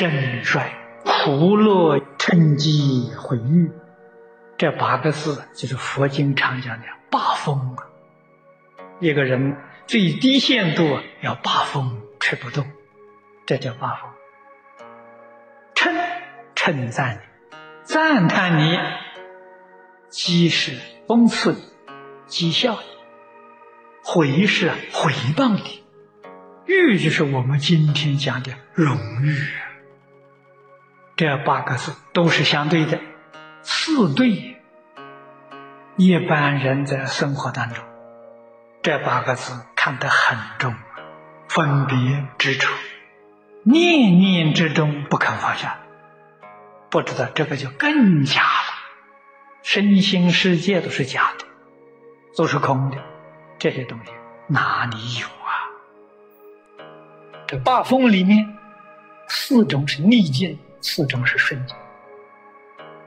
盛衰、苦乐、趁机、毁誉，这八个字就是佛经常讲的八风啊。一个人最低限度要八风吹不动，这叫八风。称称赞你，赞叹你，讥是讽刺你，讥笑你，回是回谤你，誉就是我们今天讲的荣誉。这八个字都是相对的，四对。一般人在生活当中，这八个字看得很重，分别之处，念念之中不肯放下，不知道这个就更假了。身心世界都是假的，都是空的，这些东西哪里有啊？这八风里面，四种是逆境。四种是顺境，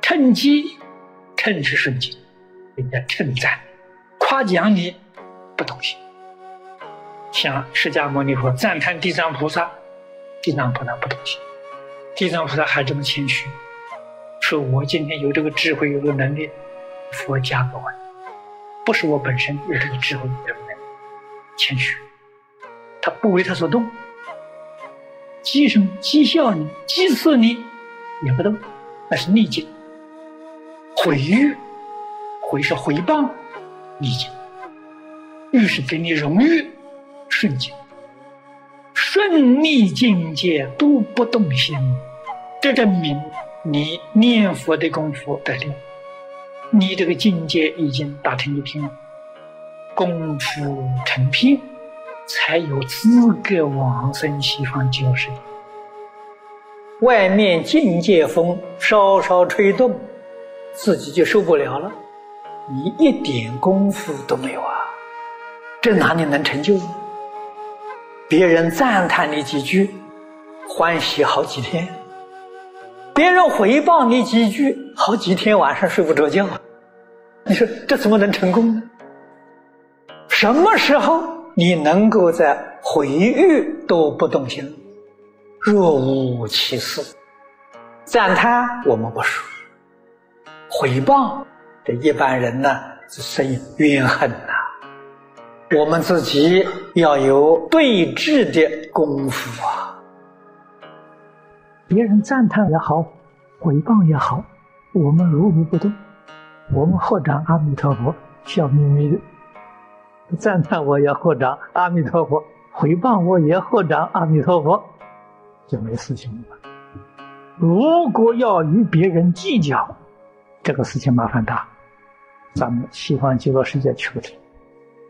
趁机，趁是顺境，人家称赞、夸奖你，不动心。像释迦牟尼佛赞叹地藏菩萨，地藏菩萨不动心。地藏菩萨还这么谦虚，说我今天有这个智慧，有这个能力，佛加给我，不是我本身有这个智慧，有这个能力，谦虚，他不为他所动。讥声讥笑你，讥刺你，也不动，那是逆境；毁誉，毁是毁谤，逆境；誉是给你荣誉，顺境。顺逆境界都不动心，这证明你念佛的功夫得力，你这个境界已经达成一片，功夫成片。才有资格往生西方极乐。外面境界风稍稍吹动，自己就受不了了。你一点功夫都没有啊，这哪里能成就？别人赞叹你几句，欢喜好几天；别人回报你几句，好几天晚上睡不着觉。你说这怎么能成功呢？什么时候？你能够在回忆都不动心，若无其事。赞叹我们不说，回报这一般人呢是生怨恨呐。我们自己要有对峙的功夫啊。别人赞叹也好，回报也好，我们如如不动，我们合掌阿弥陀佛，笑眯眯的。赞叹我也合掌，阿弥陀佛；回报我也合掌，阿弥陀佛，就没事情了。如果要与别人计较，这个事情麻烦大，咱们西方极乐世界去不成，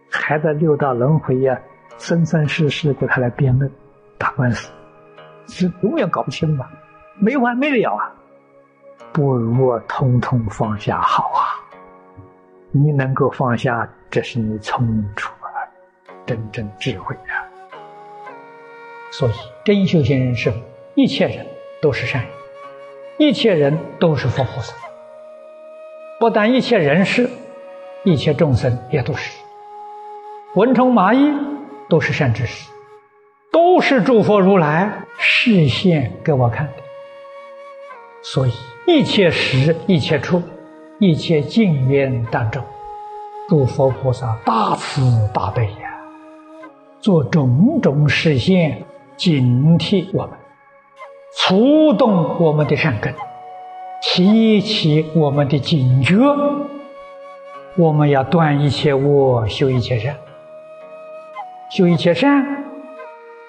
还在六道轮回呀，生生世世给他来辩论、打官司，是永远搞不清吧？没完没了啊！不如我通通放下好啊！你能够放下。这是你聪明出来，真正智慧啊！所以真修行人是一切人都是善人，一切人都是佛菩萨。不但一切人是，一切众生也都是。蚊虫蚂蚁都是善知识，都是诸佛如来示现给我看的。所以一切时、一切处、一切境缘当中。诸佛菩萨大慈大悲呀，做种种实现，警惕我们，触动我们的善根，提起我们的警觉。我们要断一切恶，修一切善。修一切善，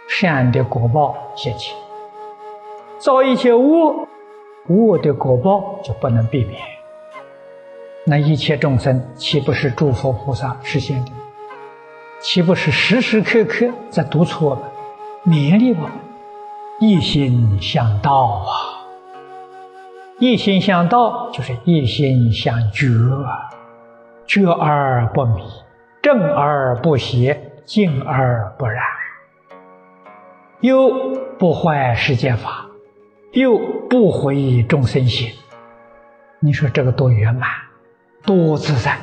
善的果报现起；造一切恶，恶的果报就不能避免。那一切众生岂不是诸佛菩萨实现的？岂不是时时刻刻在督促我们、勉励我们？一心向道啊！一心向道就是一心向觉啊！觉而不迷，正而不邪，静而不染，又不坏世间法，又不毁众生心。你说这个多圆满！多自在，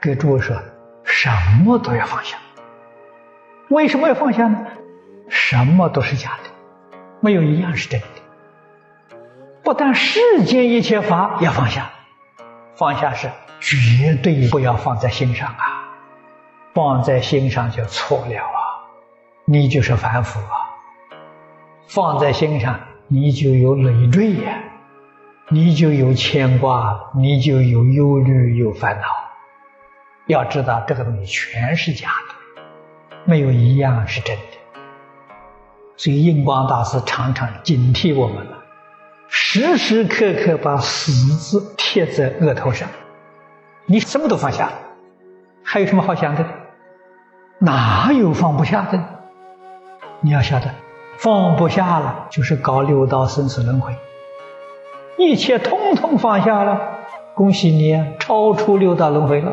给诸位说，什么都要放下。为什么要放下呢？什么都是假的，没有一样是真的。不但世间一切法要放下，放下是绝对不要放在心上啊！放在心上就错了啊！你就是凡夫啊！放在心上，你就有累赘呀，你就有牵挂，你就有忧虑，有烦恼。要知道，这个东西全是假的，没有一样是真的。所以，印光大师常常警惕我们了，时时刻刻把死字贴在额头上。你什么都放下，还有什么好想的？哪有放不下的？你要晓得，放不下了，就是搞六道生死轮回。一切通通放下了，恭喜你，超出六道轮回了。